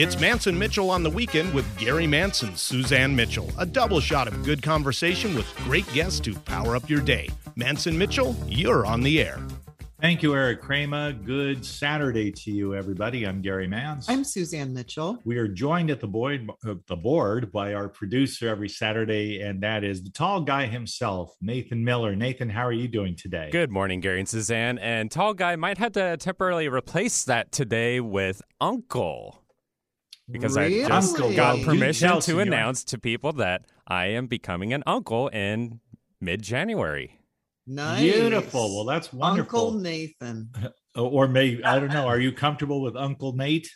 It's Mantz and Mitchell on the weekend with Gary Mantz, Suzanne Mitchell. A double shot of good conversation with great guests to power up your day. Mantz and Mitchell, you're on the air. Thank you, Eric Kramer. Good Saturday to you, everybody. I'm Gary Mantz. I'm Suzanne Mitchell. We are joined at the board, uh, the board by our producer every Saturday, and that is the tall guy himself, Nathan Miller. Nathan, how are you doing today? Good morning, Gary and Suzanne. And tall guy might have to temporarily replace that today with Uncle because Really? I just got permission to senor. announce to people that I am becoming an uncle in mid-January. Nice. Beautiful. Well, that's wonderful. Uncle Nathan. Oh, or maybe, I don't know. Are you comfortable with Uncle Nate?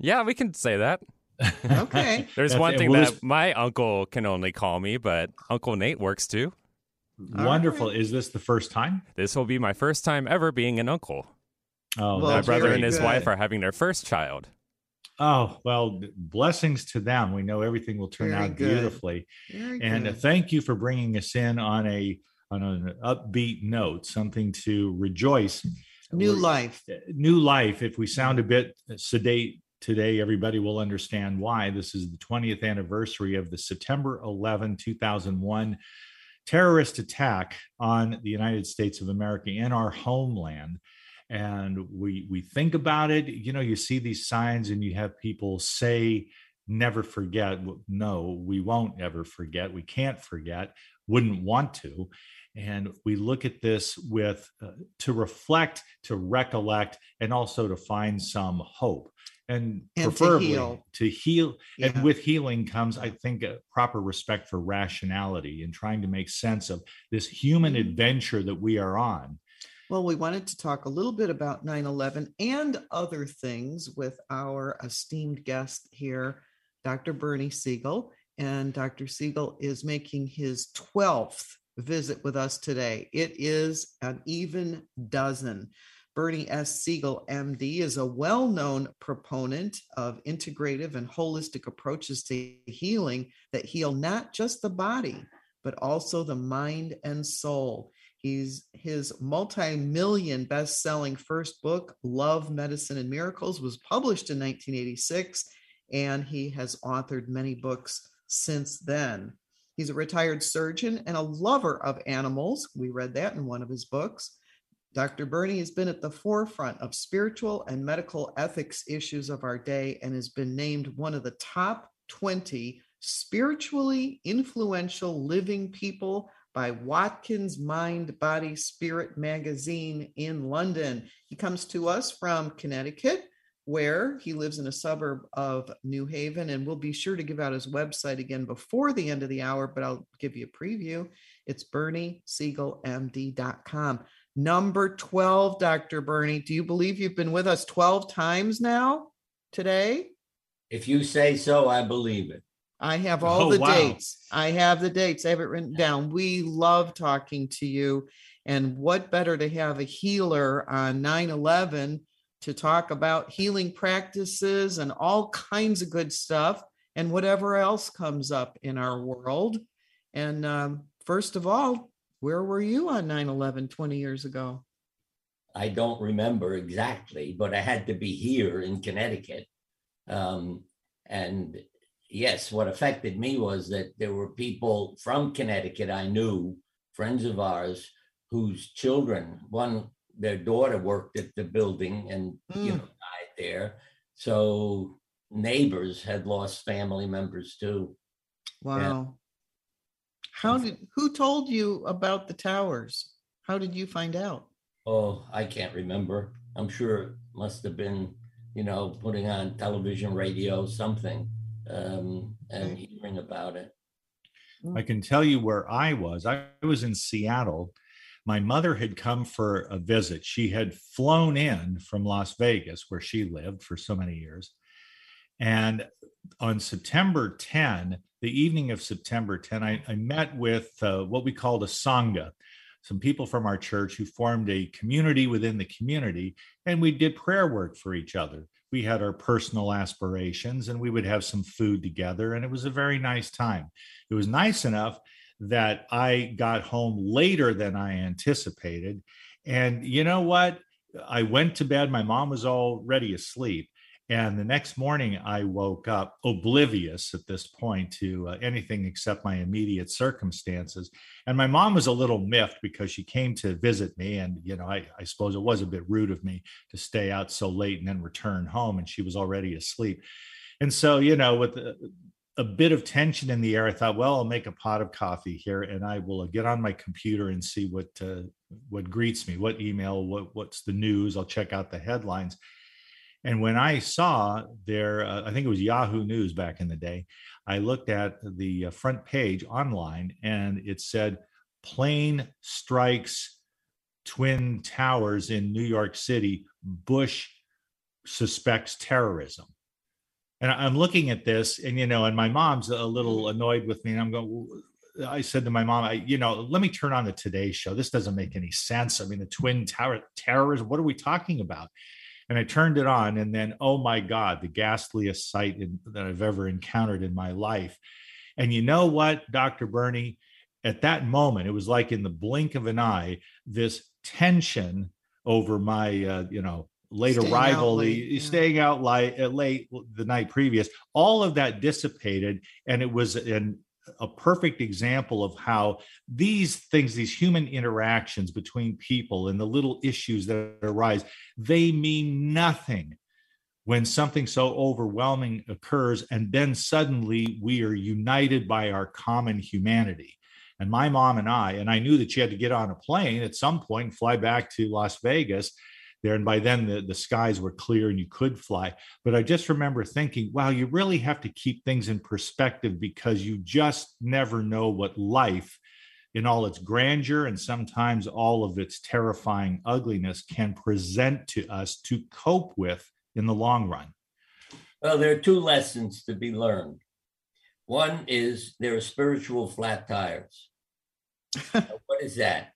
Yeah, we can say that. Okay. There's That's- one and thing we'll that just- my uncle can only call me, but Uncle Nate works too. Wonderful. right. Is this the first time? This will be my first time ever being an uncle. Oh, Well, my brother and his good. wife are having their first child. Oh, well, blessings to them. We know everything will turn Very out good. beautifully. Very And uh, good. thank you for bringing us in on a on an upbeat note, something to rejoice. New We're- life. New life. If we sound a bit sedate today, everybody will understand why. This is the 20th anniversary of the September 11, 2001 terrorist attack on the United States of America in our homeland. And we we think about it, you know, you see these signs and you have people say never forget. No, we won't ever forget. We can't forget. Wouldn't want to. And we look at this with uh, to reflect, to recollect, and also to find some hope. And, And to preferably heal. to heal. Yeah. And with healing comes, I think, a proper respect for rationality and trying to make sense of this human Mhm. adventure that we are on. Well, we wanted to talk a little bit about 9 11 and other things with our esteemed guest here, Dr. Bernie Siegel. And Dr. Siegel is making his 12th visit with us today. It is an even dozen. Bernie S. Siegel, MD, is a well known proponent of integrative and holistic approaches to healing that heal not just the body, but also the mind and soul. He's his multi-million best-selling first book, Love, Medicine, and Miracles, was published in 1986, and he has authored many books since then. He's a retired surgeon and a lover of animals. We read that in one of his books. Dr. Bernie has been at the forefront of spiritual and medical ethics issues of our day and has been named one of the top 20 spiritually influential living people by Watkins Mind, Body, Spirit magazine in London. He comes to us from Connecticut, where he lives in a suburb of New Haven. And we'll be sure to give out his website again before the end of the hour, but I'll give you a preview. It's berniesiegelmd.com. Number 12, Dr. Bernie. Do you believe you've been with us 12 times now today? If you say so, I believe it. I have oh, all Oh, the wow. dates. I have the dates. I have it written down. We love talking to you. And what better to have a healer on 9 11 to talk about healing practices and all kinds of good stuff and whatever else comes up in our world. And um, first of all, where were you on 9 11 20 years ago? I don't remember exactly, but I had to be here in Connecticut. Um, and yes, what affected me was that there were people from Connecticut I knew, friends of ours, whose children, one, their daughter worked at the building and you Mm. know died there. So neighbors had lost family members too. Wow. How did who told you about the towers? How did you find out? Oh, I can't remember. I'm sure it must have been, you know, putting on television, radio, something, um, and hearing about it. I can tell you where I was. I was in Seattle. My mother had come for a visit. She had flown in from Las Vegas, where she lived for so many years. And on September 10, the evening of September 10, I, I met with uh, what we called a Sangha, some people from our church who formed a community within the community, and we did prayer work for each other. We had our personal aspirations and we would have some food together, and it was a very nice time. It was nice enough that I got home later than I anticipated. And you know what? I went to bed. My mom was already asleep. And the next morning, I woke up oblivious at this point to uh, anything except my immediate circumstances. And my mom was a little miffed because she came to visit me. And, you know, I, I suppose it was a bit rude of me to stay out so late and then return home. And she was already asleep. And so, you know, with a, a bit of tension in the air, I thought, well, I'll make a pot of coffee here and I will get on my computer and see what uh, what greets me, what email, what what's the news. I'll check out the headlines and when I saw there, uh, I think it was Yahoo News back in the day, I looked at the uh, front page online and it said, plane strikes twin towers in New York City. Bush suspects terrorism. And I'm looking at this, and you know, and my mom's a little annoyed with me, and I'm going. I said to my mom, I, you know, let me turn on the Today Show. This doesn't make any sense. I mean, the twin tower terrorism. What are we talking about? And I turned it on, and then oh my God, the ghastliest sight in, that I've ever encountered in my life. And you know what, Dr. Bernie, at that moment, it was like in the blink of an eye, this tension over my, uh, you know, late staying arrival, out late, yeah. staying out late, uh, late the night previous, all of that dissipated, and it was an a perfect example of how these things, these human interactions between people and the little issues that arise, they mean nothing when something so overwhelming occurs. And then suddenly we are united by our common humanity. And my mom and I, and I knew that she had to get on a plane at some point, fly back to Las Vegas there. And by then the, the skies were clear and you could fly. But I just remember thinking, wow, you really have to keep things in perspective because you just never know what life in all its grandeur and sometimes all of its terrifying ugliness can present to us to cope with in the long run. Well, there are two lessons to be learned. One is there are spiritual flat tires. what is that?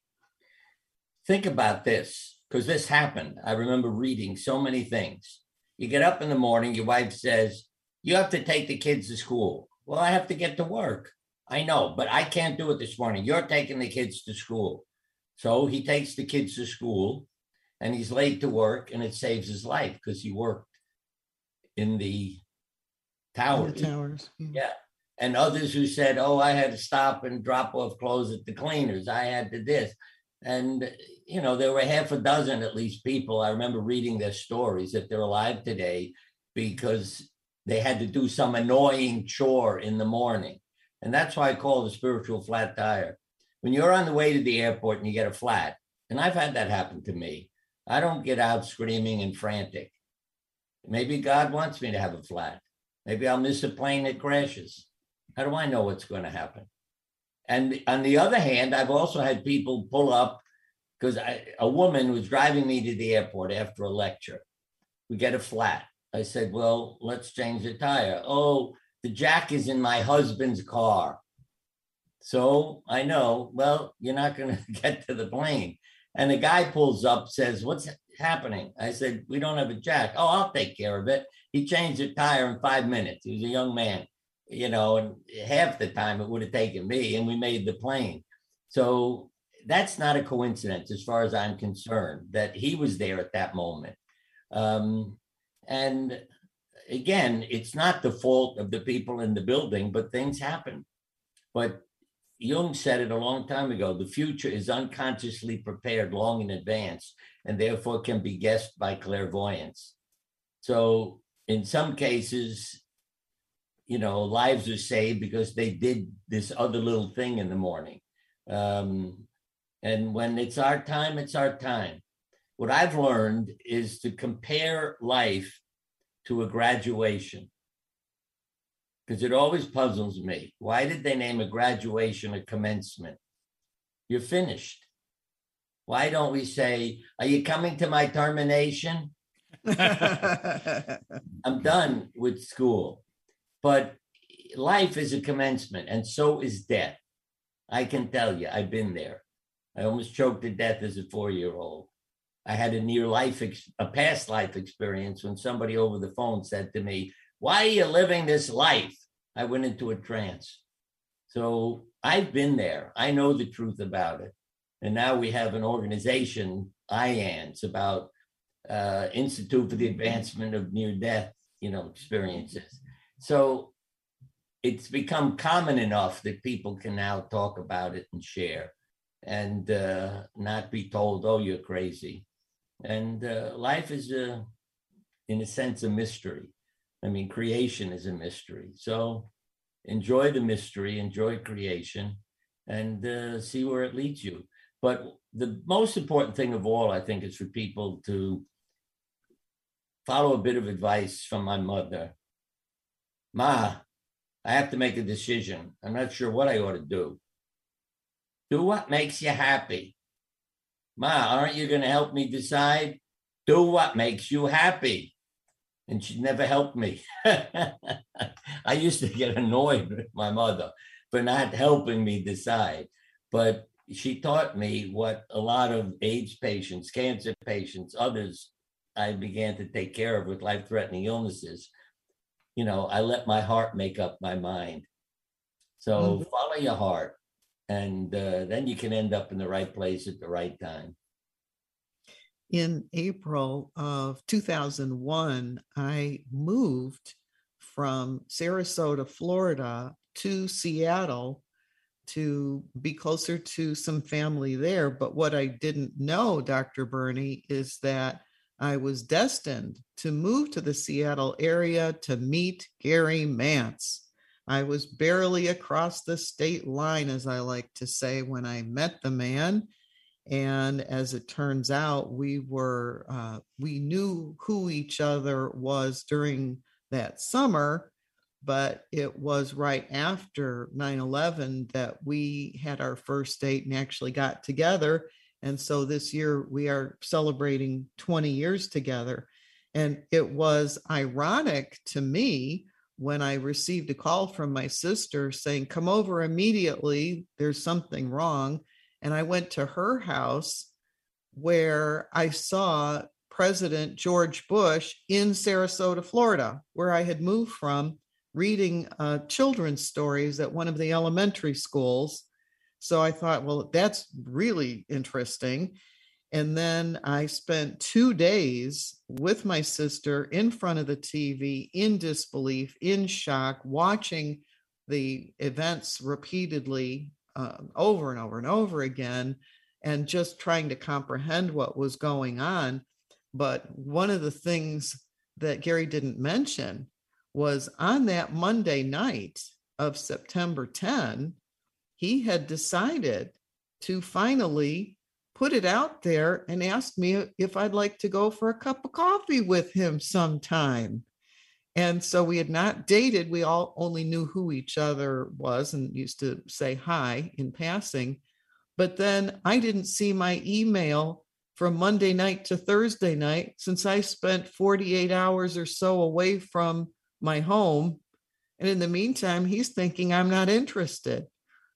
Think about this because this happened. I remember reading so many things. You get up in the morning, your wife says, You have to take the kids to school. Well, I have to get to work. I know, but I can't do it this morning. You're taking the kids to school. So he takes the kids to school and he's late to work and it saves his life because he worked in the towers. The towers. Yeah. yeah. And others who said, Oh, I had to stop and drop off clothes at the cleaners. I had to this. And you know, there were half a dozen at least people. I remember reading their stories that they're alive today because they had to do some annoying chore in the morning. And that's why I call it a spiritual flat tire. When you're on the way to the airport and you get a flat, and I've had that happen to me, I don't get out screaming and frantic. Maybe God wants me to have a flat. Maybe I'll miss a plane that crashes. How do I know what's going to happen? And on the other hand, I've also had people pull up because a woman was driving me to the airport after a lecture. We get a flat. I said, Well, let's change the tire. Oh, the jack is in my husband's car. So I know, well, you're not going to get to the plane. And the guy pulls up, says, What's happening? I said, We don't have a jack. Oh, I'll take care of it. He changed the tire in five minutes. He was a young man, you know, and half the time it would have taken me, and we made the plane. So that's not a coincidence as far as I'm concerned that he was there at that moment. Um, and again, it's not the fault of the people in the building, but things happen. But Jung said it a long time ago the future is unconsciously prepared long in advance and therefore can be guessed by clairvoyance. So, in some cases, you know, lives are saved because they did this other little thing in the morning. Um, and when it's our time, it's our time. What I've learned is to compare life to a graduation because it always puzzles me. Why did they name a graduation a commencement? You're finished. Why don't we say, Are you coming to my termination? I'm done with school. But life is a commencement, and so is death. I can tell you, I've been there. I almost choked to death as a four year old. I had a near life, ex- a past life experience when somebody over the phone said to me, Why are you living this life? I went into a trance. So I've been there. I know the truth about it. And now we have an organization, IANS, about uh, Institute for the Advancement of Near Death you know, experiences. So it's become common enough that people can now talk about it and share and uh, not be told, oh, you're crazy. And uh, life is, a, in a sense, a mystery. I mean, creation is a mystery. So enjoy the mystery, enjoy creation, and uh, see where it leads you. But the most important thing of all, I think, is for people to follow a bit of advice from my mother. Ma, I have to make a decision. I'm not sure what I ought to do. Do what makes you happy. Ma, aren't you going to help me decide? Do what makes you happy. And she never helped me. I used to get annoyed with my mother for not helping me decide. But she taught me what a lot of AIDS patients, cancer patients, others I began to take care of with life threatening illnesses. You know, I let my heart make up my mind. So mm-hmm. follow your heart, and uh, then you can end up in the right place at the right time. In April of 2001, I moved from Sarasota, Florida to Seattle to be closer to some family there. But what I didn't know, Dr. Bernie, is that I was destined to move to the Seattle area to meet Gary Mantz. I was barely across the state line, as I like to say, when I met the man. And as it turns out, we were, uh, we knew who each other was during that summer but it was right after 9-11 that we had our first date and actually got together and so this year we are celebrating 20 years together and it was ironic to me when i received a call from my sister saying come over immediately there's something wrong and i went to her house where i saw president george bush in sarasota florida where i had moved from reading uh, children's stories at one of the elementary schools. So I thought, well, that's really interesting. And then I spent two days with my sister in front of the TV in disbelief, in shock, watching the events repeatedly uh, over and over and over again, and just trying to comprehend what was going on. But one of the things that Gary didn't mention was on that Monday night of September 10, he had decided to finally put it out there and asked me if I'd like to go for a cup of coffee with him sometime. And so we had not dated. We all only knew who each other was and used to say hi in passing. But then I didn't see my email from Monday night to Thursday night since I spent 48 hours or so away from my home. And in the meantime, he's thinking I'm not interested.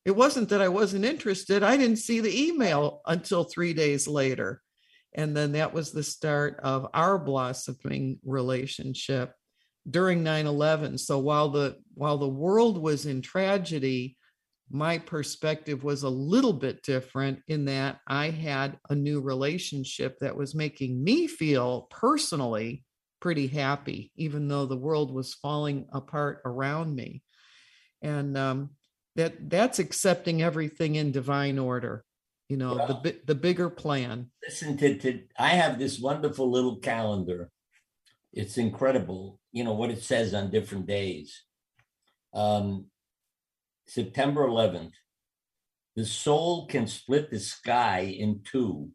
It wasn't that I wasn't interested. I didn't see the email until three days later. And then that was the start of our blossoming relationship during 9-11. So while the while the world was in tragedy, my perspective was a little bit different in that I had a new relationship that was making me feel personally pretty happy, even though the world was falling apart around me. And um, that that's accepting everything in divine order. You know, well, the the bigger plan. Listen to, to I have this wonderful little calendar. It's incredible, you know, what it says on different days. Um, September 11th, the soul can split the sky in two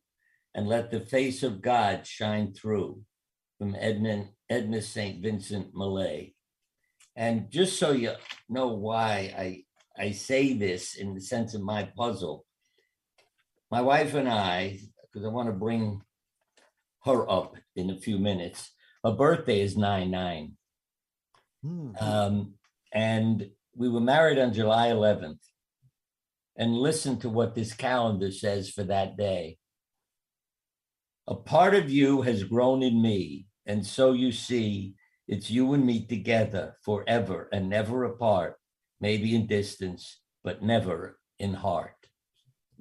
and let the face of God shine through from Edmund Edna St. Vincent Millay. And just so you know why I I say this in the sense of my puzzle, my wife and I, because I want to bring her up in a few minutes. Her birthday is 9 9. Mm-hmm. Um, and we were married on July 11th. And listen to what this calendar says for that day. A part of you has grown in me and so you see, it's you and me together forever and never apart, maybe in distance, but never in heart.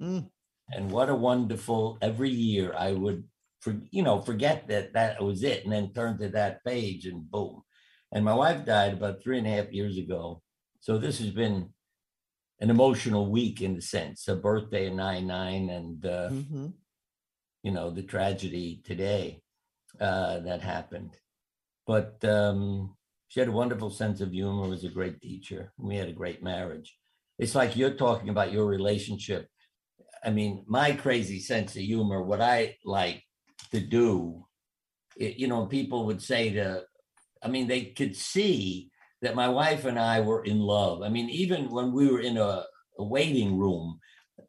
Mm. And what a wonderful, every year I would, for, you know, forget that that was it and then turn to that page and boom. And my wife died about three and a half years ago. So this has been an emotional week in a sense, a birthday of 9 9 and, uh, Mm-hmm. you know, the tragedy today uh, that happened. But um, she had a wonderful sense of humor, was a great teacher. We had a great marriage. It's like you're talking about your relationship. I mean, my crazy sense of humor, what I like to do, it, you know, people would say to, I mean, they could see that my wife and I were in love. I mean, even when we were in a, a waiting room,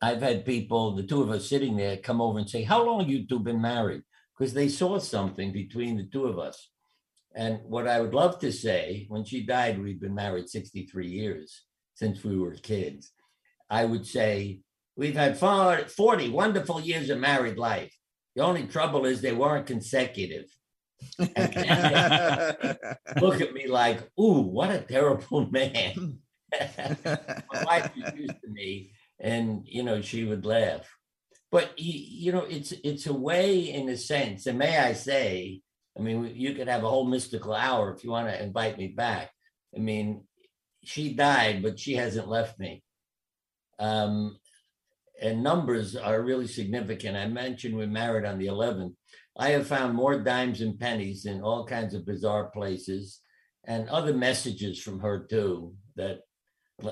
I've had people, the two of us sitting there, come over and say, How long you two been married? Because they saw something between the two of us. And what I would love to say, when she died, we've been married 63 years since we were kids. I would say, We've had 40 wonderful years of married life. The only trouble is they weren't consecutive. Look at me like, ooh, what a terrible man. My wife was used to me, and you know, she would laugh. But you know, it's it's a way, in a sense, and may I say, I mean, you could have a whole mystical hour if you want to invite me back. I mean, she died, but she hasn't left me. Um, and numbers are really significant. I mentioned we're married on the 11th. I have found more dimes and pennies in all kinds of bizarre places and other messages from her too that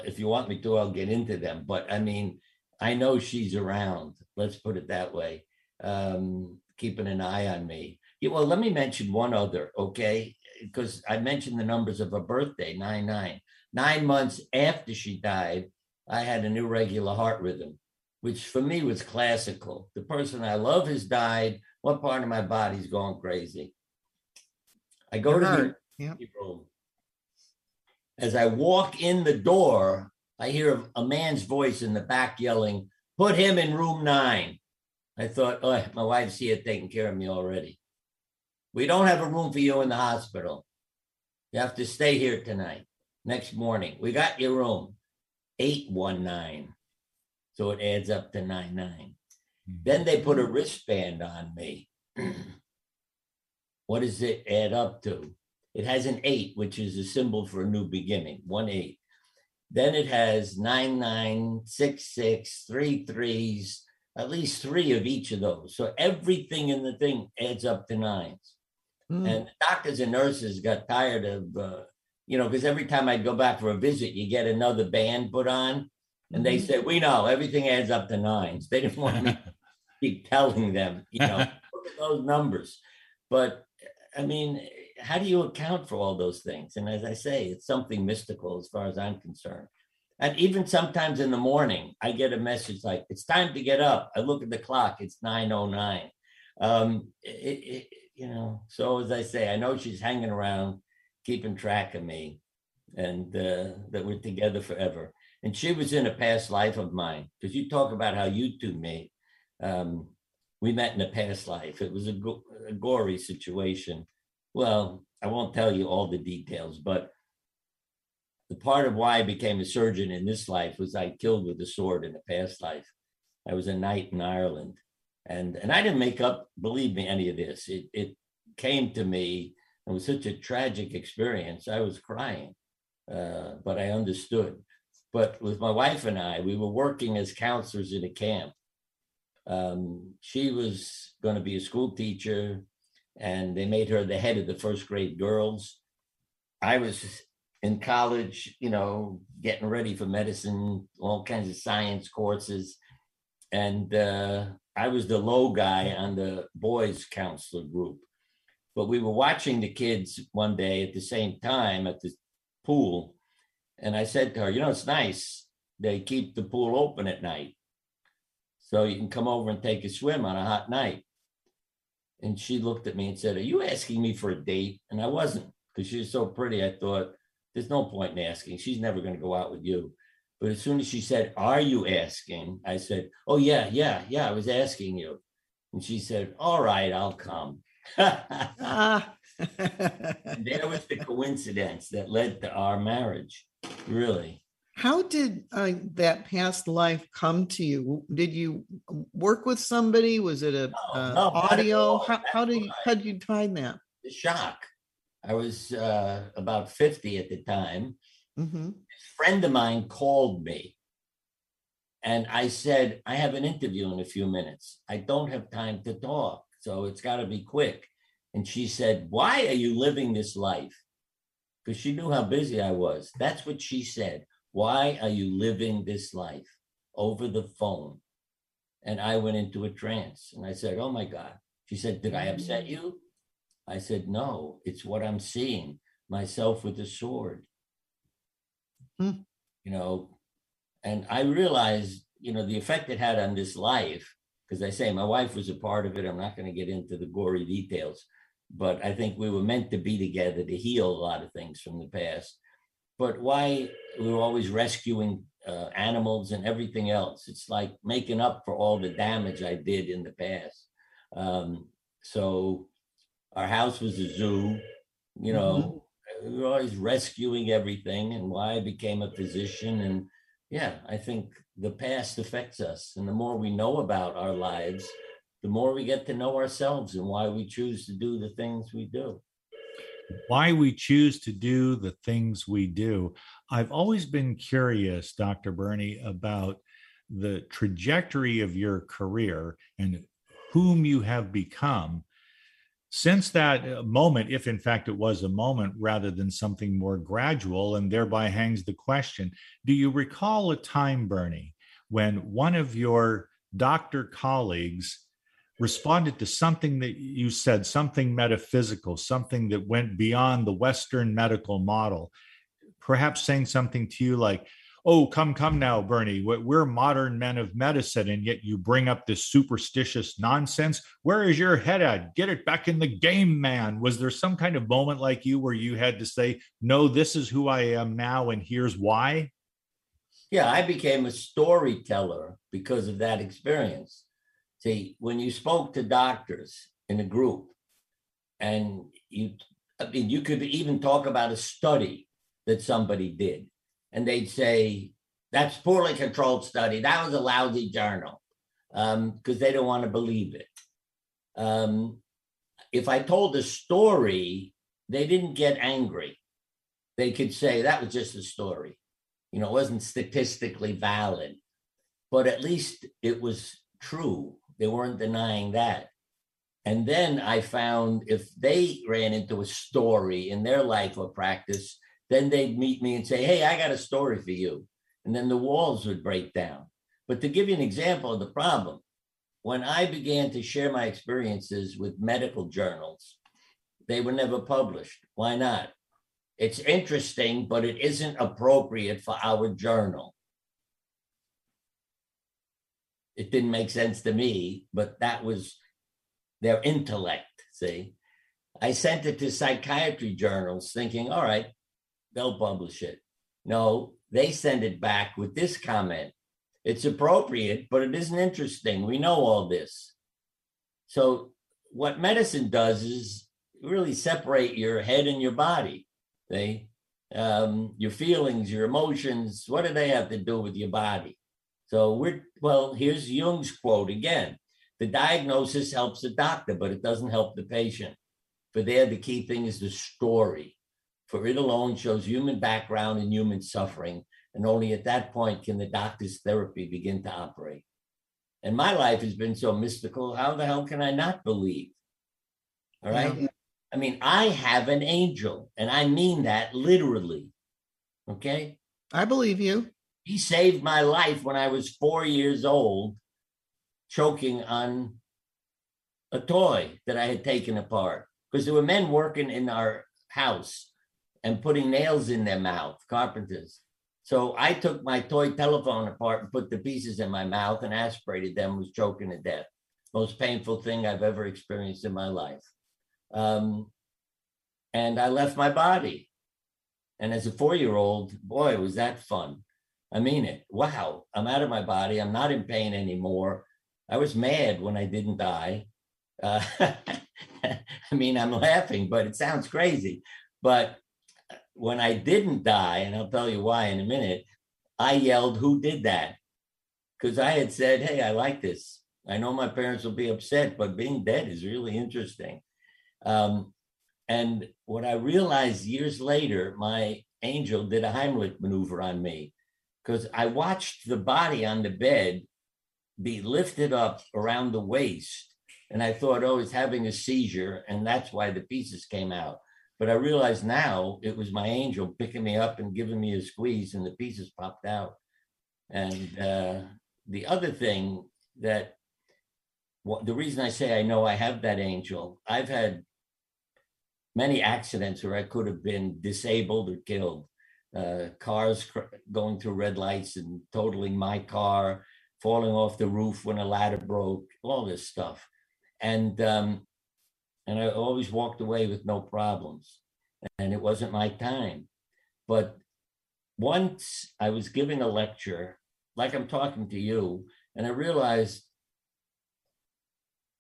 if you want me to, I'll get into them. But I mean, I know she's around. Let's put it that way. Um, keeping an eye on me. Yeah, well, let me mention one other, okay? Because I mentioned the numbers of her birthday, 9 9. Nine months after she died, I had an irregular heart rhythm, which for me was classical. The person I love has died. What part of my body's going crazy? I go to the yep. room. As I walk in the door, I hear a man's voice in the back yelling, Put him in room nine. I thought, oh, my wife's here taking care of me already. We don't have a room for you in the hospital. You have to stay here tonight. Next morning, we got your room, 819. So it adds up to 99. Then they put a wristband on me. what does it add up to? It has an eight, which is a symbol for a new beginning, one eight. Then it has nine, nine, six, six, three threes, at least three of each of those. So everything in the thing adds up to nines. Mm. And the doctors and nurses got tired of, uh, you know, because every time I'd go back for a visit, you get another band put on. And they Mhm. said, We know everything adds up to nines. They didn't want me to keep telling them, you know, look at those numbers. But I mean, how do you account for all those things? And as I say, it's something mystical as far as I'm concerned. And even sometimes in the morning, I get a message like, it's time to get up. I look at the clock, it's 9.09. Um, it, it, you know, so as I say, I know she's hanging around, keeping track of me, and uh, that we're together forever. And she was in a past life of mine, because you talk about how you two met. Um, we met in a past life. It was a, go- a gory situation. Well, I won't tell you all the details, but the part of why I became a surgeon in this life was I killed with a sword in a past life. I was a knight in Ireland, and and I didn't make up, believe me, any of this. It it came to me. It was such a tragic experience. I was crying, uh, but I understood. But with my wife and I, we were working as counselors in a camp. Um, she was going to be a school teacher, and they made her the head of the first grade girls. I was in college, you know, getting ready for medicine, all kinds of science courses. And uh, I was the low guy on the boys' counselor group. But we were watching the kids one day at the same time at the pool. And I said to her, You know, it's nice. They keep the pool open at night. So you can come over and take a swim on a hot night. And she looked at me and said, Are you asking me for a date? And I wasn't because she was so pretty. I thought, There's no point in asking. She's never going to go out with you. But as soon as she said, Are you asking? I said, Oh, yeah, yeah, yeah, I was asking you. And she said, All right, I'll come. Ah. And there was the coincidence that led to our marriage, really. How did uh, that past life come to you? Did you work with somebody? Was it a No, uh, no, audio? How, how did you, how did you find that? The shock. I was uh, about 50 at the time. Mhm. Friend of mine called me and I said, I have an interview in a few minutes. I don't have time to talk. So it's got to be quick. And she said, Why are you living this life? Because she knew how busy I was. That's what she said. Why are you living this life over the phone? And I went into a trance and I said, Oh my God. She said, Did I upset you? I said, No, it's what I'm seeing myself with a sword. Hmm. You know, and I realized, you know, the effect it had on this life. Because I say my wife was a part of it. I'm not going to get into the gory details, but I think we were meant to be together to heal a lot of things from the past. But why we were always rescuing uh, animals and everything else? It's like making up for all the damage I did in the past. Um, so our house was a zoo, you know, we were always rescuing everything and why I became a physician. And yeah, I think the past affects us. And the more we know about our lives, the more we get to know ourselves and why we choose to do the things we do. why we choose to do the things we do. I've always been curious, Dr. Bernie, about the trajectory of your career and whom you have become since that uh, moment, if in fact it was a moment rather than something more gradual, and thereby hangs the question Do you recall a time, Bernie, when one of your doctor colleagues responded to something that you said, something metaphysical, something that went beyond the Western medical model, perhaps saying something to you like, Oh, come, come now, Bernie. we- We're modern men of medicine, and yet you bring up this superstitious nonsense. Where is your head at? Get it back in the game, man. Was there some kind of moment like you where you had to say, No, this is who I am now, and here's why? Yeah, I became a storyteller because of that experience. See, when you spoke to doctors in a group, and you, I mean, you could even talk about a study that somebody did, and they'd say, That's poorly controlled study. That was a lousy journal because they don't want to believe it. Um, if I told a story, they didn't get angry. They could say, That was just a story you know, it wasn't statistically valid, but at least it was true. They weren't denying that. And then I found if they ran into a story in their life or practice, then they'd meet me and say, Hey, I got a story for you. And then the walls would break down. But to give you an example of the problem, when I began to share my experiences with medical journals, they were never published. Why not? It's interesting, but it isn't appropriate for our journal. It didn't make sense to me, but that was their intellect. See, I sent it to psychiatry journals thinking, all right, they'll publish it. No, they send it back with this comment it's appropriate, but it isn't interesting. We know all this. So, what medicine does is really separate your head and your body. They, um, your feelings, your emotions, what do they have to do with your body? So we're, well, here's Jung's quote again. The diagnosis helps the doctor, but it doesn't help the patient. For there, the key thing is the story. For it alone shows human background and human suffering. And only at that point can the doctor's therapy begin to operate. And my life has been so mystical. How the hell can I not believe? All right. Yeah. I mean, I have an angel, and I mean that literally. Okay. I believe you. He saved my life when I was four years old, choking on a toy that I had taken apart. Because there were men working in our house and putting nails in their mouth, carpenters. So I took my toy telephone apart and put the pieces in my mouth and aspirated them, was choking to death. Most painful thing I've ever experienced in my life. Um, and I left my body. And as a four year old, boy, was that fun. I mean it. Wow, I'm out of my body. I'm not in pain anymore. I was mad when I didn't die. Uh, I mean, I'm laughing, but it sounds crazy. But when I didn't die, and I'll tell you why in a minute, I yelled, Who did that? Because I had said, Hey, I like this. I know my parents will be upset, but being dead is really interesting. Um, and what I realized years later, my angel did a Heimlich maneuver on me because I watched the body on the bed be lifted up around the waist. And I thought, oh, it's having a seizure. And that's why the pieces came out. But I realize now it was my angel picking me up and giving me a squeeze, and the pieces popped out. And uh, the other thing that well, the reason I say I know I have that angel, I've had many accidents where I could have been disabled or killed. Uh, cars cr- going through red lights and totaling my car, falling off the roof when a ladder broke, all this stuff. And um, and I always walked away with no problems. And it wasn't my time. But once I was giving a lecture, like I'm talking to you, and I realized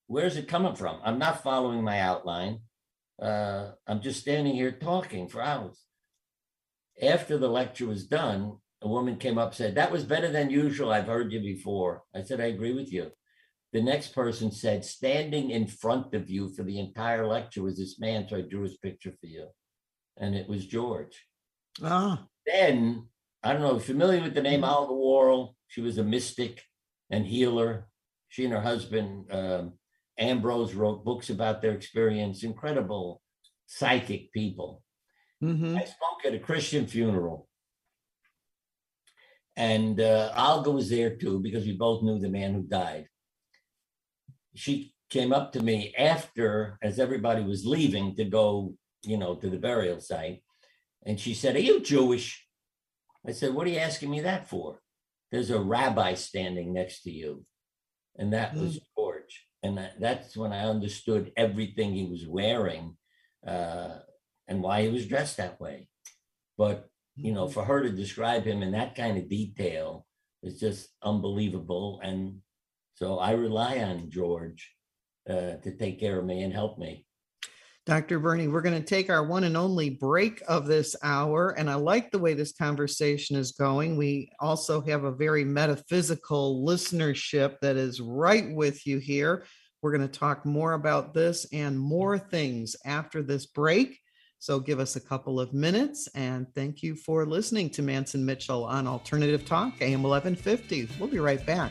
where's it coming from? I'm not following my outline. Uh, I'm just standing here talking for hours. After the lecture was done, a woman came up said, That was better than usual. I've heard you before. I said, I agree with you. The next person said, Standing in front of you for the entire lecture was this man. So I drew his picture for you. And it was George. Ah. Then, I don't know, familiar with the name Olga Worrall? She was a mystic and healer. She and her husband, um, Ambrose wrote books about their experience, incredible psychic people. Mm-hmm. I spoke at a Christian funeral. And uh, Olga was there too because we both knew the man who died. She came up to me after, as everybody was leaving to go, you know, to the burial site. And she said, Are you Jewish? I said, What are you asking me that for? There's a rabbi standing next to you. And that was George and that, that's when I understood everything he was wearing uh, and why he was dressed that way. But you know, for her to describe him in that kind of detail is just unbelievable. And so I rely on George uh, to take care of me and help me. Dr. Bernie, we're going to take our one and only break of this hour. And I like the way this conversation is going. We also have a very metaphysical listenership that is right with you here. We're going to talk more about this and more things after this break. So give us a couple of minutes and thank you for listening to Mantz and Mitchell on Alternative Talk, AM 1150. We'll be right back.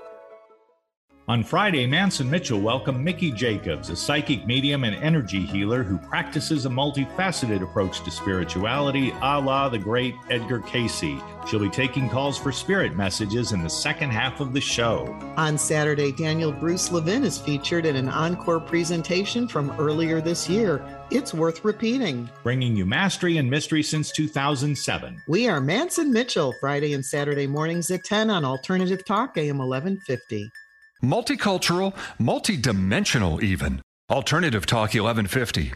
On Friday, Mantz and Mitchell welcome Mickey Jacobs, a psychic medium and energy healer who practices a multifaceted approach to spirituality, a la the great Edgar Cayce. She'll be taking calls for spirit messages in the second half of the show. On Saturday, Daniel Bruce Levin is featured in an encore presentation from earlier this year. It's worth repeating. Bringing you mastery and mystery since 2007. We are Mantz and Mitchell, Friday and Saturday mornings at 10 on Alternative Talk, AM 1150. Multicultural, multidimensional, even. Alternative Talk 1150.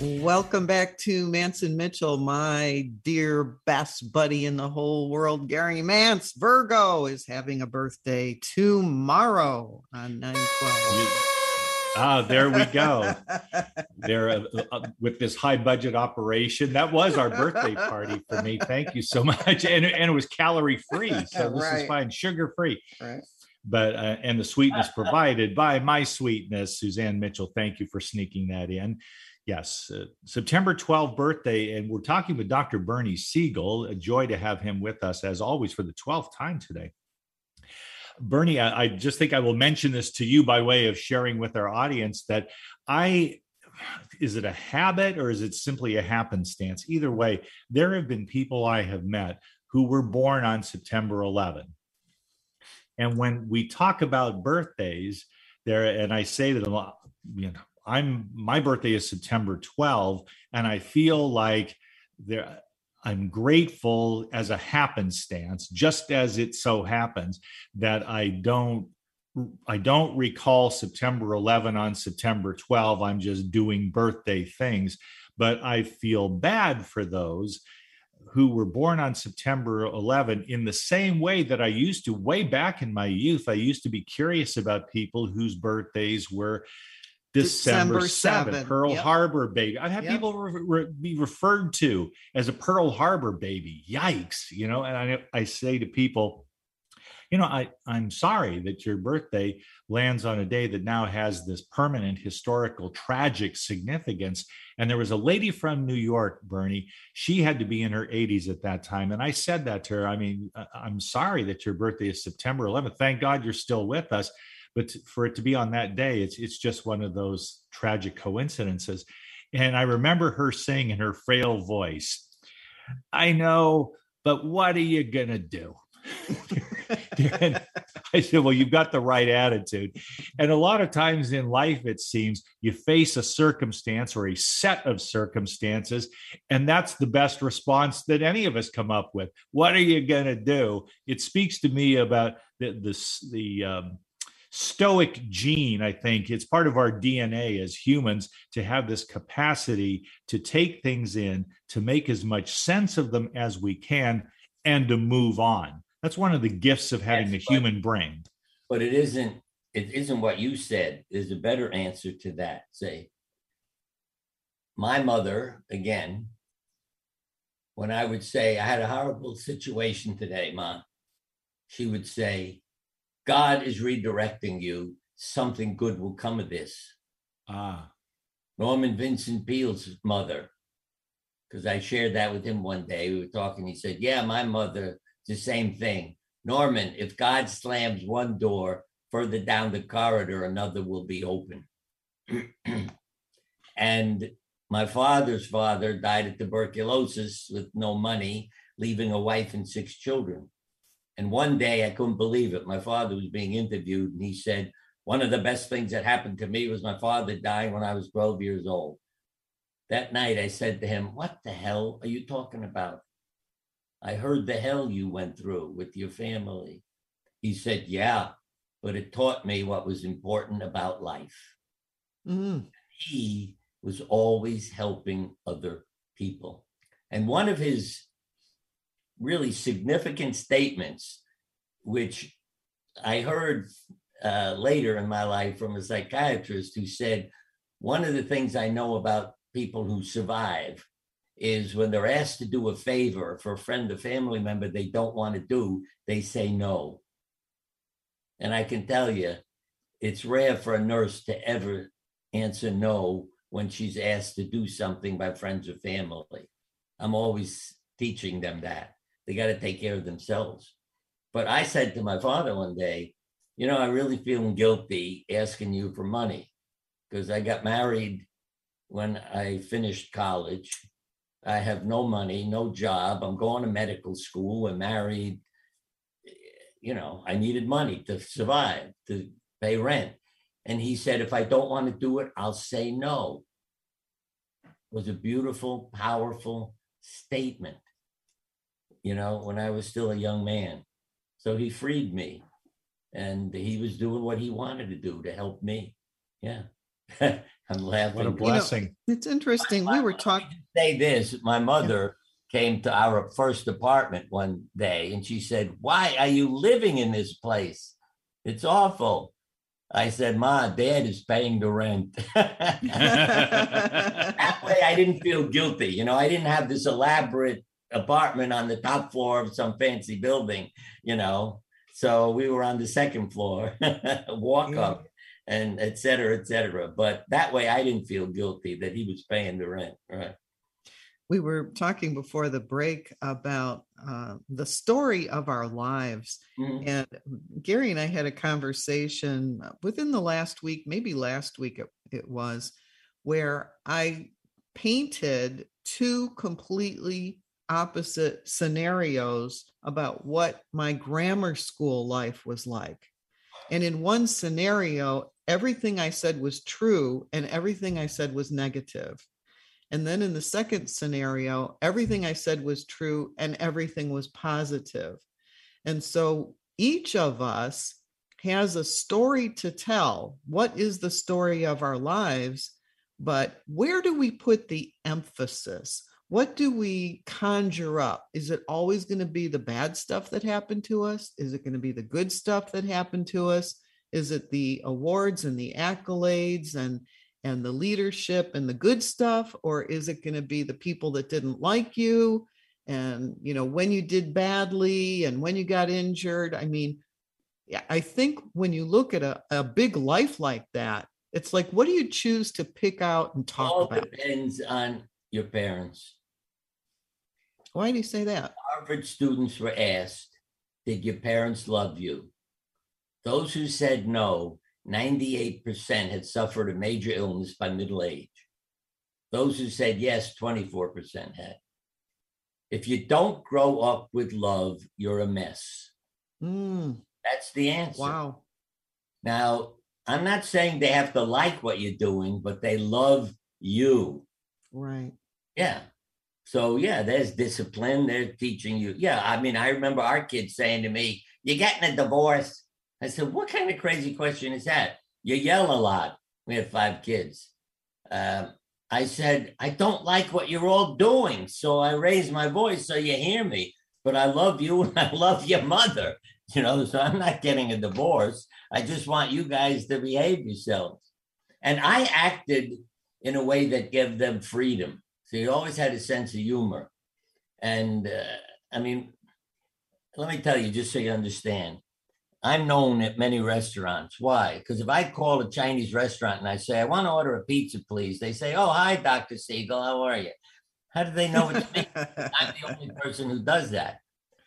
Welcome back to Mantz and Mitchell, my dear best buddy in the whole world. Gary Mantz, Virgo, is having a birthday tomorrow on 9 12. Ah, there we go. there uh, uh, with this high budget operation. That was our birthday party for me. Thank you so much. And, and it was calorie free. So this Right. is fine, sugar free. Right. But uh, and the sweetness provided by my sweetness, Suzanne Mitchell. Thank you for sneaking that in. Yes, uh, September 12th birthday, and we're talking with Dr. Bernie Siegel. A joy to have him with us as always for the 12th time today. Bernie, I, I just think I will mention this to you by way of sharing with our audience that I is it a habit or is it simply a happenstance? Either way, there have been people I have met who were born on September 11. And when we talk about birthdays, there and I say to them, you know, I'm my birthday is September 12, and I feel like there I'm grateful as a happenstance, just as it so happens that I don't I don't recall September 11 on September 12. I'm just doing birthday things, but I feel bad for those who were born on September 11 in the same way that I used to way back in my youth. I used to be curious about people whose birthdays were December, December 7th, 7th, Pearl yep. Harbor baby. I've had Yep. people re- re- be referred to as a Pearl Harbor baby. Yikes, you know, and I, I say to people, you know, I, I'm sorry that your birthday lands on a day that now has this permanent historical tragic significance. And there was a lady from New York, Bernie. She had to be in her 80s at that time. And I said that to her. I mean, I'm sorry that your birthday is September 11th. Thank God you're still with us. But for it to be on that day, it's it's just one of those tragic coincidences. And I remember her saying in her frail voice, I know, but what are you gonna do? and I said, Well, you've got the right attitude. And a lot of times in life, it seems you face a circumstance or a set of circumstances, and that's the best response that any of us come up with. What are you going to do? It speaks to me about the, the, the um, stoic gene i think it's part of our dna as humans to have this capacity to take things in to make as much sense of them as we can and to move on that's one of the gifts of having Yes, the but- human brain But it isn't, it isn't what you said. There's a better answer to that. Say, my mother, again, when I would say, I had a horrible situation today, Mom, she would say, God is redirecting you. Something good will come of this. ah Norman Vincent Peale's mother, because I shared that with him one day. We were talking. He said, Yeah, my mother, the same thing. Norman, if God slams one door further down the corridor, another will be open. and my father's father died of tuberculosis with no money, leaving a wife and six children. And one day I couldn't believe it. My father was being interviewed and he said, One of the best things that happened to me was my father dying when I was 12 years old. That night I said to him, What the hell are you talking about? I heard the hell you went through with your family. He said, Yeah, but it taught me what was important about life. Mm. He was always helping other people. And one of his really significant statements, which I heard uh, later in my life from a psychiatrist who said, One of the things I know about people who survive is when they're asked to do a favor for a friend or family member they don't want to do, they say no. And I can tell you, it's rare for a nurse to ever answer no when she's asked to do something by friends or family. I'm always teaching them that they got to take care of themselves. But I said to my father one day, you know, I really feeling guilty asking you for money because I got married when I finished college. I have no money, no job. I'm going to medical school and married. You know, I needed money to survive, to pay rent. And he said, if I don't want to do it, I'll say no. It was a beautiful, powerful statement, you know, when I was still a young man. So he freed me. and he was doing what he wanted to do to help me. Yeah. I'm laughing. What a blessing. It's interesting. We were talking. Say this my mother came to our first apartment one day and she said, Why are you living in this place? It's awful. I said, Ma, dad is paying the rent. that way I didn't feel guilty. You know, I didn't have this elaborate apartment on the top floor of some fancy building, you know. So we were on the second floor, walk Yeah. up and et cetera, et cetera. But that way I didn't feel guilty that he was paying the rent. Right. we were talking before the break about uh, the story of our lives. Mhm. And Gary and I had a conversation within the last week, maybe last week it, it was, where I painted two completely opposite scenarios about what my grammar school life was like. And in one scenario, everything I said was true and everything I said was negative. And then in the second scenario, everything I said was true and everything was positive. And so each of us has a story to tell. What is the story of our lives? But where do we put the emphasis? What do we conjure up? Is it always going to be the bad stuff that happened to us? Is it going to be the good stuff that happened to us? Is it the awards and the accolades and and the leadership and the good stuff or is it going to be the people that didn't like you and you know when you did badly and when you got injured i mean yeah i think when you look at a, a big life like that it's like what do you choose to pick out and talk All about depends on your parents. Why do you say that Harvard students were asked, Did your parents love you? Those who said no, 98% had suffered a major illness by middle age. Those who said yes, 24% had. If you don't grow up with love, you're a mess. Mm, That's the answer. wow Now, I'm not saying they have to like what you're doing, but they love you. right Yeah. So yeah, there's discipline. They're teaching you. Yeah, I mean, I remember our kids saying to me, "You're getting a divorce." I said, "What kind of crazy question is that?" You yell a lot. We had five kids. Um, I said, "I don't like what you're all doing, so I raise my voice so you hear me. But I love you and I love your mother. You know, so I'm not getting a divorce. I just want you guys to behave yourselves." And I acted in a way that gave them freedom. So he always had a sense of humor. And uh, I mean, let me tell you, just so you understand, I'm known at many restaurants. Why? Because if I call a Chinese restaurant and I say, I want to order a pizza, please, they say, Oh, hi, Dr. Siegel. How are you? How do they know it's me? I'm the only person who does that.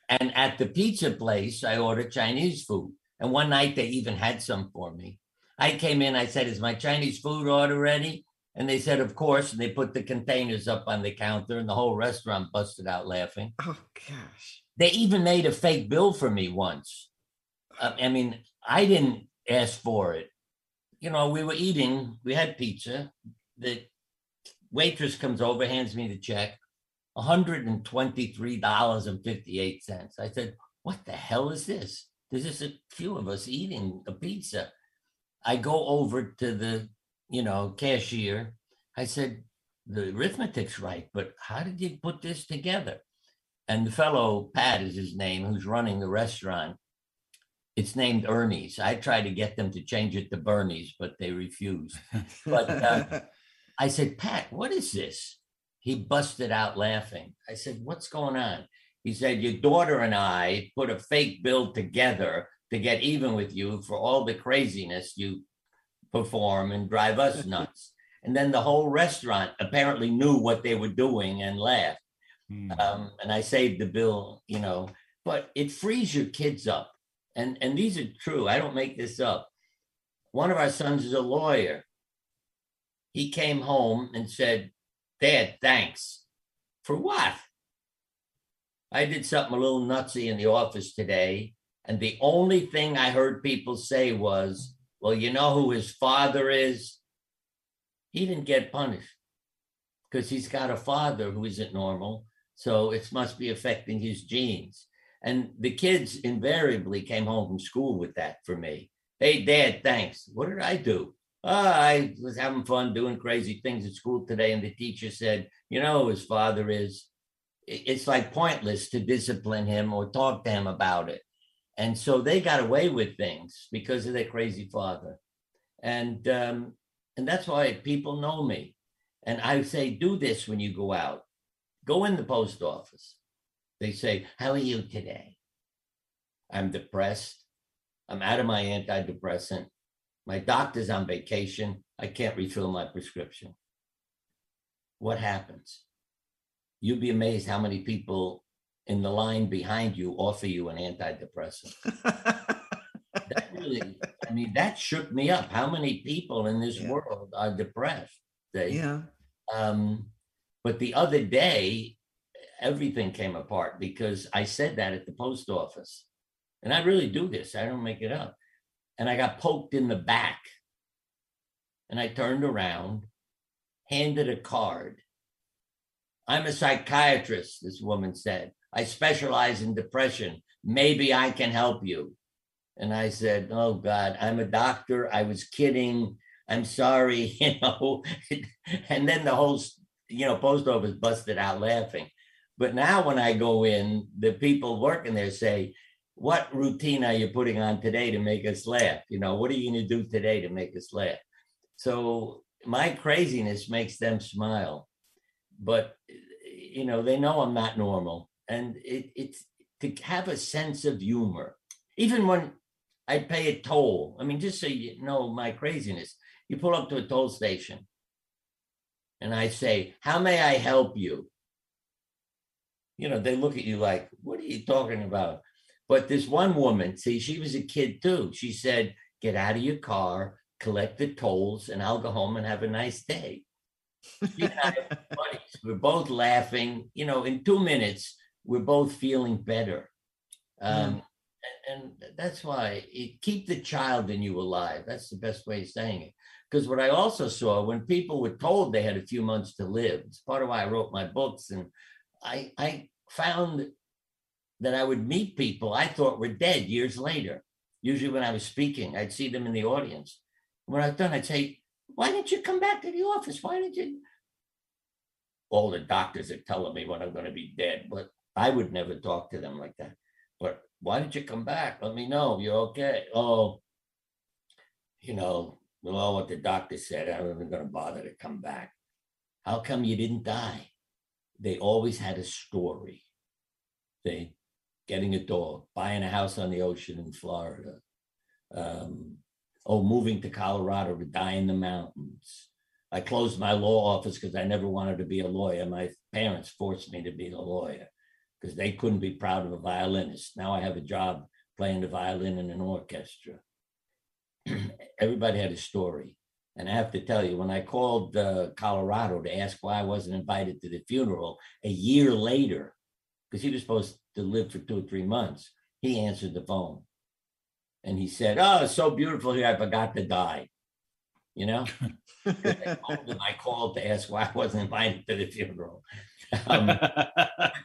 And at the pizza place, I order Chinese food. And one night they even had some for me. I came in, I said, Is my Chinese food order ready? And they said, Of course. And they put the containers up on the counter, and the whole restaurant busted out laughing. oh gosh They even made a fake bill for me once. Uh, I mean, I didn't ask for it. You know, we were eating, we had pizza. The waitress comes over, hands me the check $123.58. I said, What the hell is this? There's just a few of us eating a pizza. I go over to the, you know, cashier. I said, The arithmetic's right, but how did you put this together? And the fellow, Pat is his name, who's running the restaurant, it's named Ernie's. I tried to get them to change it to Bernie's, but they refused. But uh, I said, Pat, what is this? He busted out laughing. I said, What's going on? He said, Your daughter and I put a fake bill together to get even with you for all the craziness you perform and drive us nuts. and then the whole restaurant apparently knew what they were doing and laughed. Hmm. Um, and I saved the bill, you know, but it frees your kids up. And, and these are true. I don't make this up. One of our sons is a lawyer. He came home and said, Dad, thanks. For what? I did something a little nutsy in the office today. And the only thing I heard people say was, well, you know who his father is? He didn't get punished because he's got a father who isn't normal. So it must be affecting his genes. And the kids invariably came home from school with that for me. Hey, Dad, thanks. What did I do? Oh, I was having fun doing crazy things at school today. And the teacher said, You know, who his father is, it's like pointless to discipline him or talk to him about it. And so they got away with things because of their crazy father. And, um, and that's why people know me. And I say, do this when you go out. Go in the post office. They say, How are you today? I'm depressed. I'm out of my antidepressant. My doctor's on vacation. I can't refill my prescription. What happens? You'd be amazed how many people in the line behind you offer you an antidepressant. that really, I mean, that shook me up. How many people in this Yeah. world are depressed? They, Yeah. um, but the other day, everything came apart because I said that at the post office. And I really do this, I don't make it up. And I got poked in the back. And I turned around, handed a card. I'm a psychiatrist, this woman said. I specialize in depression. Maybe I can help you. And I said, Oh God, I'm a doctor. I was kidding. I'm sorry, you know. and then the whole, you know, post office busted out laughing. But now when I go in, the people working there say, What routine are you putting on today to make us laugh? You know, what are you going to do today to make us laugh? So my craziness makes them smile. But, you know, they know I'm not normal. And it, it's to have a sense of humor, even when I pay a toll. I mean, just so you know my craziness, you pull up to a toll station and I say, How may I help you? You know, they look at you like, What are you talking about? But this one woman, see, she was a kid too. She said, Get out of your car, collect the tolls, and I'll go home and have a nice day. She and I are buddies. We're both laughing. You know, in two minutes, we're both feeling better. Um, and, and that's why it, keep the child in you alive. That's the best way of saying it. Because what I also saw when people were told they had a few months to live, it's part of why I wrote my books. And I, I found that I would meet people I thought were dead years later. Usually, when I was speaking, I'd see them in the audience. When I was done, I'd say, Why didn't you come back to the office? Why didn't you? All the doctors are telling me when I'm going to be dead, but I would never talk to them like that. But why didn't you come back? Let me know. You're okay. Oh, you know, well, what the doctor said, I'm not going to bother to come back. How come you didn't die? They always had a story. They getting a dog, buying a house on the ocean in Florida, um, oh, moving to Colorado to die in the mountains. I closed my law office because I never wanted to be a lawyer. My parents forced me to be a lawyer because they couldn't be proud of a violinist. Now I have a job playing the violin in an orchestra. Everybody had a story. And I have to tell you, when I called uh, Colorado to ask why I wasn't invited to the funeral a year later, because he was supposed to live for two or three months, he answered the phone. And he said, Oh, it's so beautiful here. I forgot to die. You know? I, told him I called to ask why I wasn't invited to the funeral. Um,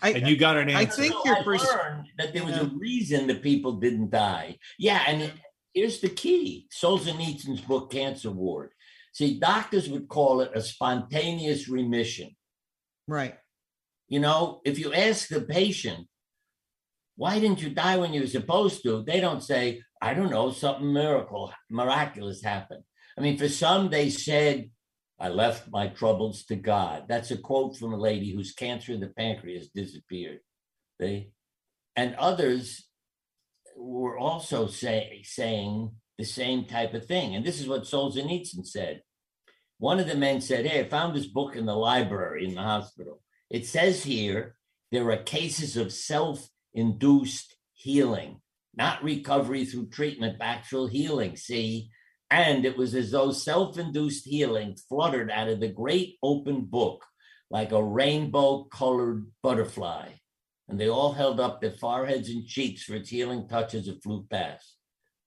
and you got an answer. I think so your I pers- learned that there was Yeah. a reason the people didn't die. Yeah, and it- here's the key: Solzhenitsyn's book, Cancer Ward. See, doctors would call it a spontaneous remission. right. You know, if you ask the patient, why didn't you die when you were supposed to? They don't say, I don't know, something miracle, miraculous happened. I mean, for some, they said, I left my troubles to God. That's a quote from a lady whose cancer in the pancreas disappeared. They and others were also say, saying the same type of thing. And this is what Solzhenitsyn said. One of the men said, Hey, I found this book in the library in the hospital. It says here there are cases of self induced healing, not recovery through treatment, but actual healing. See? And it was as though self induced healing fluttered out of the great open book like a rainbow colored butterfly. And they all held up their foreheads and cheeks for its healing touch as it flew past.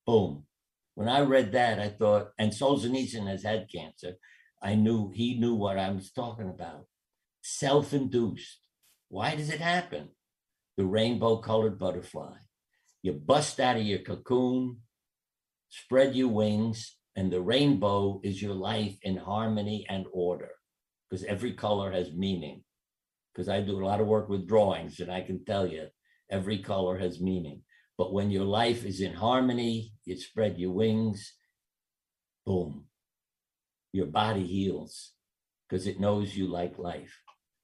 Boom. When I read that, I thought, and Solzhenitsyn has had cancer. I knew he knew what I was talking about. Self induced. Why does it happen? The rainbow colored butterfly. You bust out of your cocoon, spread your wings, and the rainbow is your life in harmony and order because every color has meaning. Because I do a lot of work with drawings, and I can tell you every color has meaning. But when your life is in harmony, you spread your wings, boom, your body heals because it knows you like life.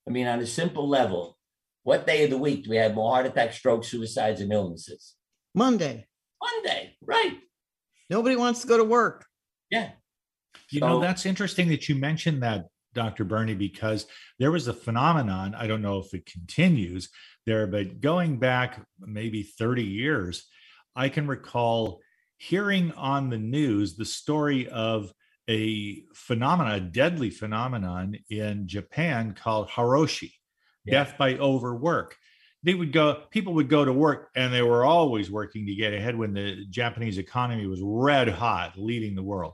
I mean, on a simple level, what day of the week do we have more heart attacks, strokes, suicides, and illnesses? Monday. Monday, right? Nobody wants to go to work. Yeah. You know, that's interesting that you mentioned that, Dr. Bernie, because there was a phenomenon. I don't know if it continues there, but going back maybe 30 years, I can recall hearing on the news the story of a phenomenon, a deadly phenomenon in Japan called Haroshi, Yeah. death by overwork. They would go, people would go to work and they were always working to get ahead when the Japanese economy was red hot, leading the world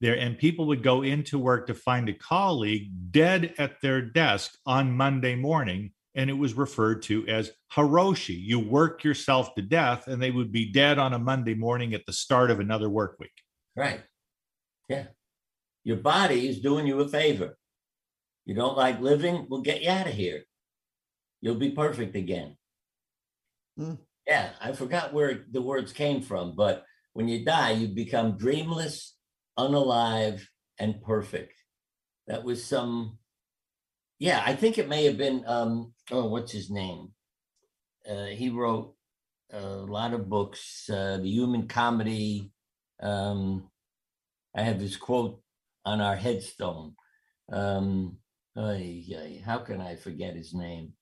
there and people would go into work to find a colleague dead at their desk on monday morning and it was referred to as hiroshi you work yourself to death and they would be dead on a monday morning at the start of another work week Right. Yeah. Your body is doing you a favor. You don't like living, we'll get you out of here. You'll be perfect again. Hmm. Yeah, I forgot where the words came from, but when you die, you become dreamless, unalive, and perfect. That was some, yeah, I think it may have been, um, oh, what's his name? Uh, he wrote a lot of books, uh, The Human Comedy. Um, I have his quote on our headstone. Um, how can I forget his name?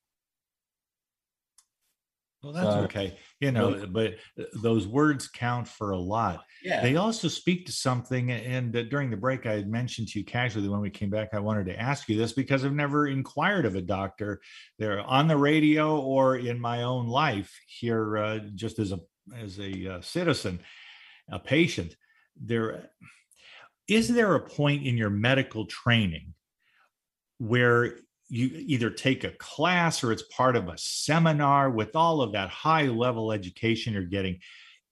Well that's Sorry. okay you know but uh, those words count for a lot Yeah. they also speak to something and uh, during the break i had mentioned to you casually when we came back i wanted to ask you this because i've never inquired of a doctor there on the radio or in my own life here uh, just as a as a uh, citizen a patient there is there a point in your medical training where you either take a class or it's part of a seminar with all of that high level education you're getting.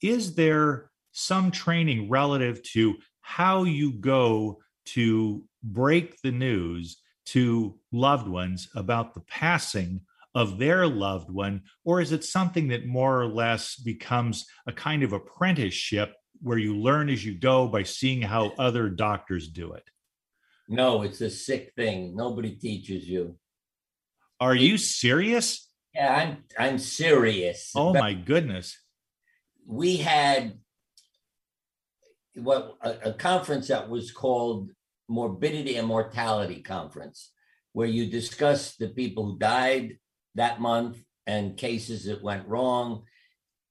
Is there some training relative to how you go to break the news to loved ones about the passing of their loved one? Or is it something that more or less becomes a kind of apprenticeship where you learn as you go by seeing how other doctors do it no, it's a sick thing. Nobody teaches you. are you serious Yeah, I'm I'm serious. oh But my goodness we had what a, a conference that was called Morbidity and Mortality Conference, where you discuss the people who died that month and cases that went wrong,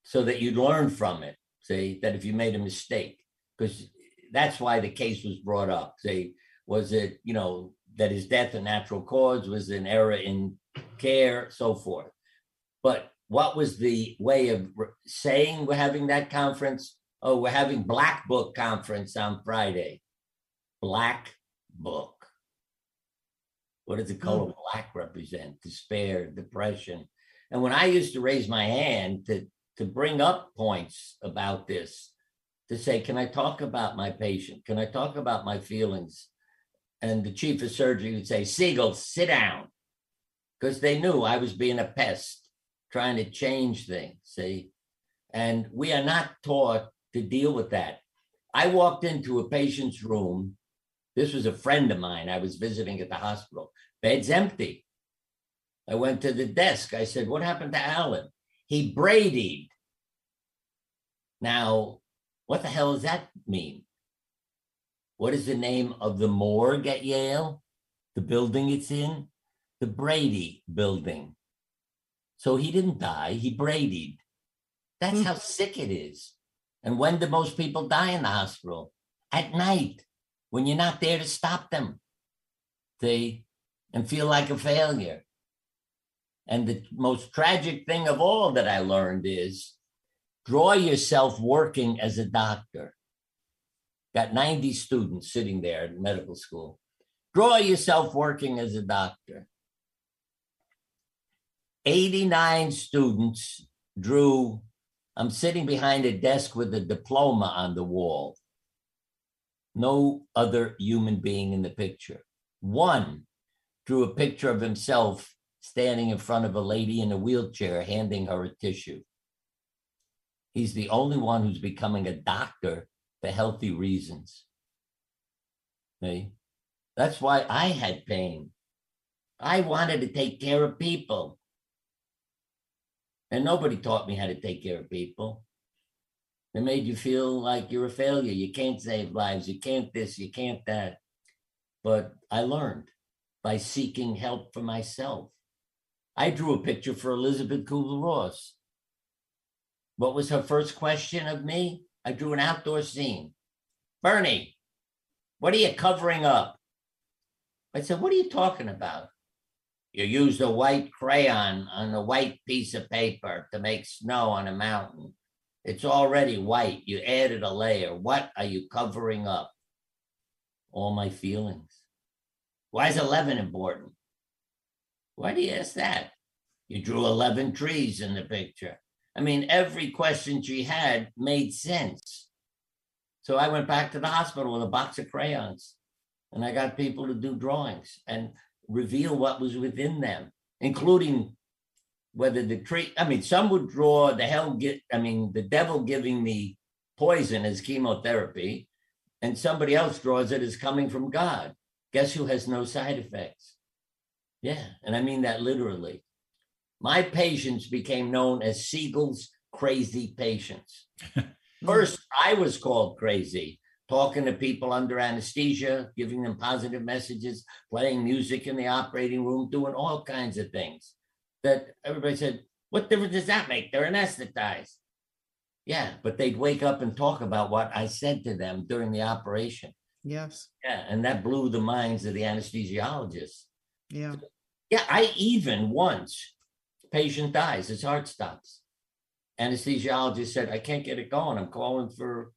so that you'd learn from it. Say that if you made a mistake, because that's why the case was brought up. Say, was it you know that his death a natural cause? Was an error in care, so forth. But what was the way of saying we're having that conference? Oh, we're having Black Book Conference on Friday. Black Book. What does the color black represent? Despair, depression. And when I used to raise my hand to, to bring up points about this, to say, can I talk about my patient? Can I talk about my feelings? And the chief of surgery would say, Siegel, sit down. Because they knew I was being a pest, trying to change things. See? And we are not taught to deal with that. I walked into a patient's room. This was a friend of mine I was visiting at the hospital. Bed's empty. I went to the desk. I said, What happened to Alan? He braided. Now, what the hell does that mean? What is the name of the morgue at Yale? The building it's in? The Brady building. So he didn't die, he braided. That's hmm. how sick it is. And when do most people die in the hospital? At night, when you're not there to stop them. See, and feel like a failure. And the most tragic thing of all that I learned is draw yourself working as a doctor. Got 90 students sitting there at medical school. Draw yourself working as a doctor. 89 students drew. I'm sitting behind a desk with a diploma on the wall. No other human being in the picture. One drew a picture of himself standing in front of a lady in a wheelchair handing her a tissue. He's the only one who's becoming a doctor for healthy reasons. See? That's why I had pain. I wanted to take care of people. And nobody taught me how to take care of people. They made you feel like you're a failure. You can't save lives. You can't this, you can't that. But I learned by seeking help for myself. I drew a picture for Elisabeth Kubler Ross. What was her first question of me? I drew an outdoor scene. Bernie, what are you covering up? I said, What are you talking about? You used a white crayon on a white piece of paper to make snow on a mountain. It's already white. You added a layer. What are you covering up? All my feelings. Why is 11 important? Why do you ask that? You drew 11 trees in the picture. I mean, every question she had made sense. So I went back to the hospital with a box of crayons and I got people to do drawings and reveal what was within them, including whether the tree, I mean, some would draw the hell, get, I mean, the devil giving me poison as chemotherapy, and somebody else draws it as coming from God. Guess who has no side effects? Yeah, and I mean that literally. My patients became known as Siegel's crazy patients. First, I was called crazy, talking to people under anesthesia, giving them positive messages, playing music in the operating room, doing all kinds of things that everybody said, What difference does that make? They're anesthetized. Yeah, but they'd wake up and talk about what I said to them during the operation. Yes. Yeah, and that blew the minds of the anesthesiologists. Yeah. Yeah, I even once, patient dies, his heart stops. Anesthesiologist said, I can't get it going. I'm calling for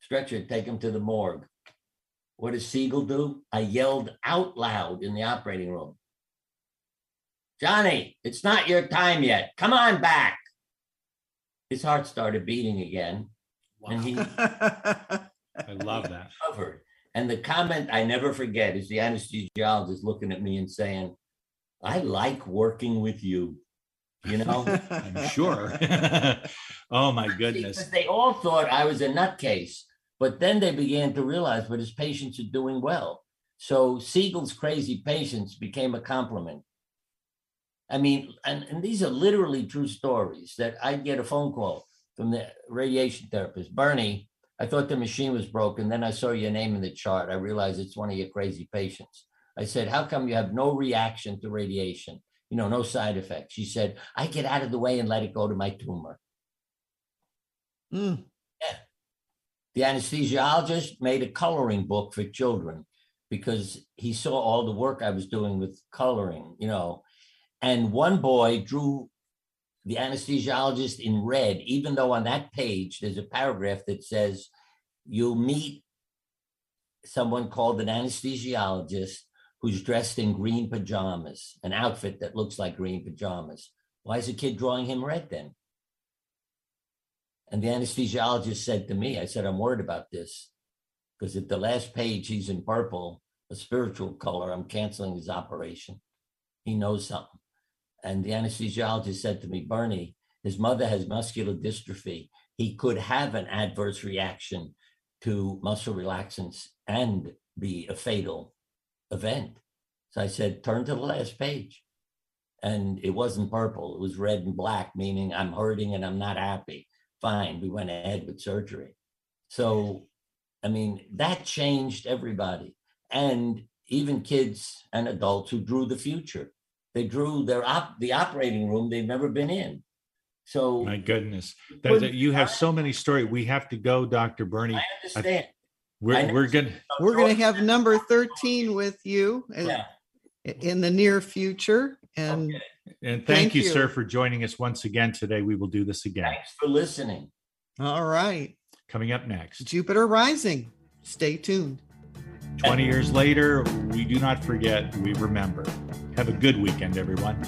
stretcher, take him to the morgue. What does Siegel do? I yelled out loud in the operating room. Johnny, it's not your time yet. Come on back. His heart started beating again. And he I love that. covered. And the comment I never forget is the anesthesiologist looking at me and saying, I like working with you. You know? I'm sure. oh my goodness. Because they all thought I was a nutcase, but then they began to realize, but his patients are doing well. So Siegel's crazy patients became a compliment. I mean, and, and these are literally true stories that I'd get a phone call from the radiation therapist. Bernie, I thought the machine was broken. Then I saw your name in the chart. I realized it's one of your crazy patients. I said, How come you have no reaction to radiation? You know, no side effects. She said, I get out of the way and let it go to my tumor. Mm. Yeah. The anesthesiologist made a coloring book for children because he saw all the work I was doing with coloring, you know. And one boy drew the anesthesiologist in red, even though on that page there's a paragraph that says, You'll meet someone called an anesthesiologist who's dressed in green pajamas, an outfit that looks like green pajamas. Why is a kid drawing him red then? And the anesthesiologist said to me, I said, I'm worried about this because at the last page, he's in purple, a spiritual color. I'm canceling his operation. He knows something. And the anesthesiologist said to me, Bernie, his mother has muscular dystrophy. He could have an adverse reaction to muscle relaxants and be a fatal event. So I said, turn to the last page. And it wasn't purple, it was red and black, meaning I'm hurting and I'm not happy. Fine, we went ahead with surgery. So, I mean, that changed everybody. And even kids and adults who drew the future. They drew their op- the operating room they've never been in. So My goodness. That, that you have so many stories. We have to go, Dr. Bernie. I understand. I know. we're gonna We're going to have number 13 with you in- Yeah. in the near future. And Okay. and thank, Thank you, you. sir, for joining us once again today. We will do this again. Thanks for listening. all right, Coming up next. Jupiter Rising. Stay tuned. 20 years later, we do not forget, we remember. Have a good weekend, everyone.